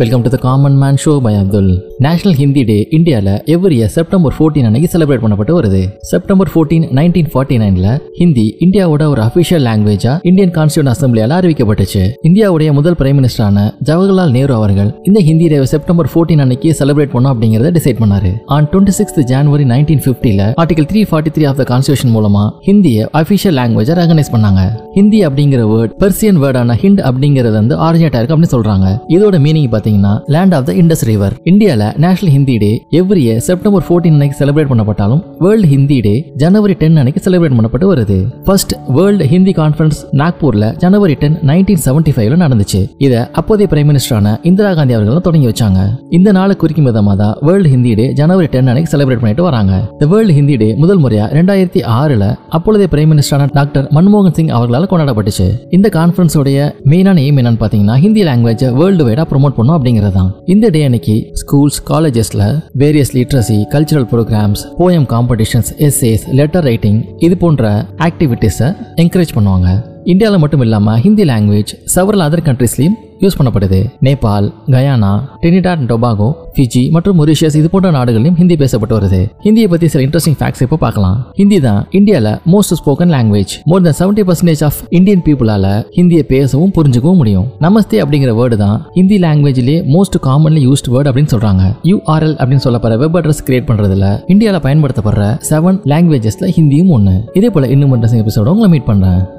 Welcome to the common man show by Abdul national Hindi day இந்தியாவில் every year September fourteen அன்னைக்கு celebrate பண்ணப்பட்டு வருது. September fourteen nineteen forty நைன்ல ஹிந்தி இந்தியாவோட ஒரு அஃபிஷியல் லாங்குவேஜா இந்தியன் கான்ஸ்டியூன் அசம்பிளியால அறிவிக்கப்பட்டுச்சு. இந்தியாவுடைய முதல் பிரைம் மினிஸ்டரான ஜவஹர்லால் நேரு அவர்கள் இந்த ஹிந்தி டேவை செப்டம்பர் ஃபோர்டீன் அன்னைக்கு செலிப்ரேட் பண்ணோம் அப்படிங்கறத டிசைட் பண்ணாரு. On twenty sixth January nineteen ஃபிஃப்டில article three forty three of the constitution மூலமா ஹிந்தியை அஃபிஷியல் லாங்குவேஜா ரெகனைஸ் பண்ணாங்க. ஹிந்தி அப்படிங்கிற வேர்ட் பெர்சியன் வேர்டான ஹிண்ட் அப்படிங்கிறது வந்து ஆரிஜினேட் ஆயிருக்கு அப்படின்னு சொல்றாங்க. இதோட மீனிங் பார்த்தீங்கன்னா land of the Indus river இந்தியாவில் national Hindi day every year September fourteen celebrate பண்ணப்பட்டாலும் world Hindi day January ten அன்னைக்கு செலிப்ரேட் பண்ணப்பட்டு வருது. ஃபர்ஸ்ட் வேர்ல்டு ஹிந்தி கான்ஃபரன்ஸ் நாக்பூர்ல ஜனவரி டென் நைன்டீன் செவன்டி ஃபைவ்ல நடந்துச்சு. இதை அப்போதைய பிரைம் மினிஸ்டரான இந்திரா காந்தி அவர்கள் தொடங்கி வச்சாங்க. இந்த நாளை குறிக்கும் விதமாக தான் world Hindi day January ten அன்னைக்கு செலிப்ரேட் பண்ணிட்டு வராங்க. இந்த வேர்ல்டு ஹிந்தி டே முதல் முறையா ரெண்டாயிரத்தி ஆறுல அப்பொழுதைய பிரைம் மினிஸ்டரான டாக்டர் மன்மோகன் சிங் அவர்களால் கொண்டாடப்பட்டுச்சு. இந்த கான்ஃபரன்ஸோடைய மெயினான எய்ம் என்னன்னு பாத்தீங்கன்னா ஹிந்தி லாங்குவேஜை வேர்ல்டு வைடா ப்ரொமோட் பண்ணும் அப்படிங்கிறது தான் இந்த டே அன்னைக்கு schools காலேஜஸ்ல various literacy cultural programs poem com competitions essays letter writing இது போன்ற ஆக்டிவிட்டீஸை என்கரேஜ் பண்ணுவாங்க. இந்தியாவில் மட்டும் இல்லாமல் ஹிந்தி லாங்குவேஜ் செவரல் அதர் கண்ட்ரீஸ்லையும் யூஸ் பண்ணப்படுது. Nepal Guyana Trinidad Tobago Fiji மற்றும் மொரிஷியஸ் இது போன்ற நாடுகளிலும் ஹிந்தி பேசப்பட்டு வருது. ஹிந்தியை பற்றி சில இன்ட்ரெஸ்டிங் ஃபேக்ட்ஸ் இப்போ பார்க்கலாம். ஹிந்தி தான் இந்தியாவில் most spoken language more than seventy percentage of Indian பீப்புளால ஹிந்தியை பேசவும் புரிஞ்சுக்கவும் முடியும். நமஸ்தே அப்படிங்கிற வேர்டு தான் ஹிந்தி லாங்குவேஜ்லேயே மோஸ்ட் காமன்லி யூஸ்ட் வேர்டு அப்படின்னு சொல்றாங்க. யூஆர்எல் அப்படின்னு சொல்லப்படுற வெப் அட்ரஸ் கிரியேட் பண்றதுல இந்தியாவில் பயன்படுத்தப்படுற செவன் லாங்குவேஜஸ்ல ஹிந்தியும் ஒன்று இதே போல இன்னும் இன்ட்ரெஸ்டிங் எபிசோட உங்களை மீட் பண்ணுறேன்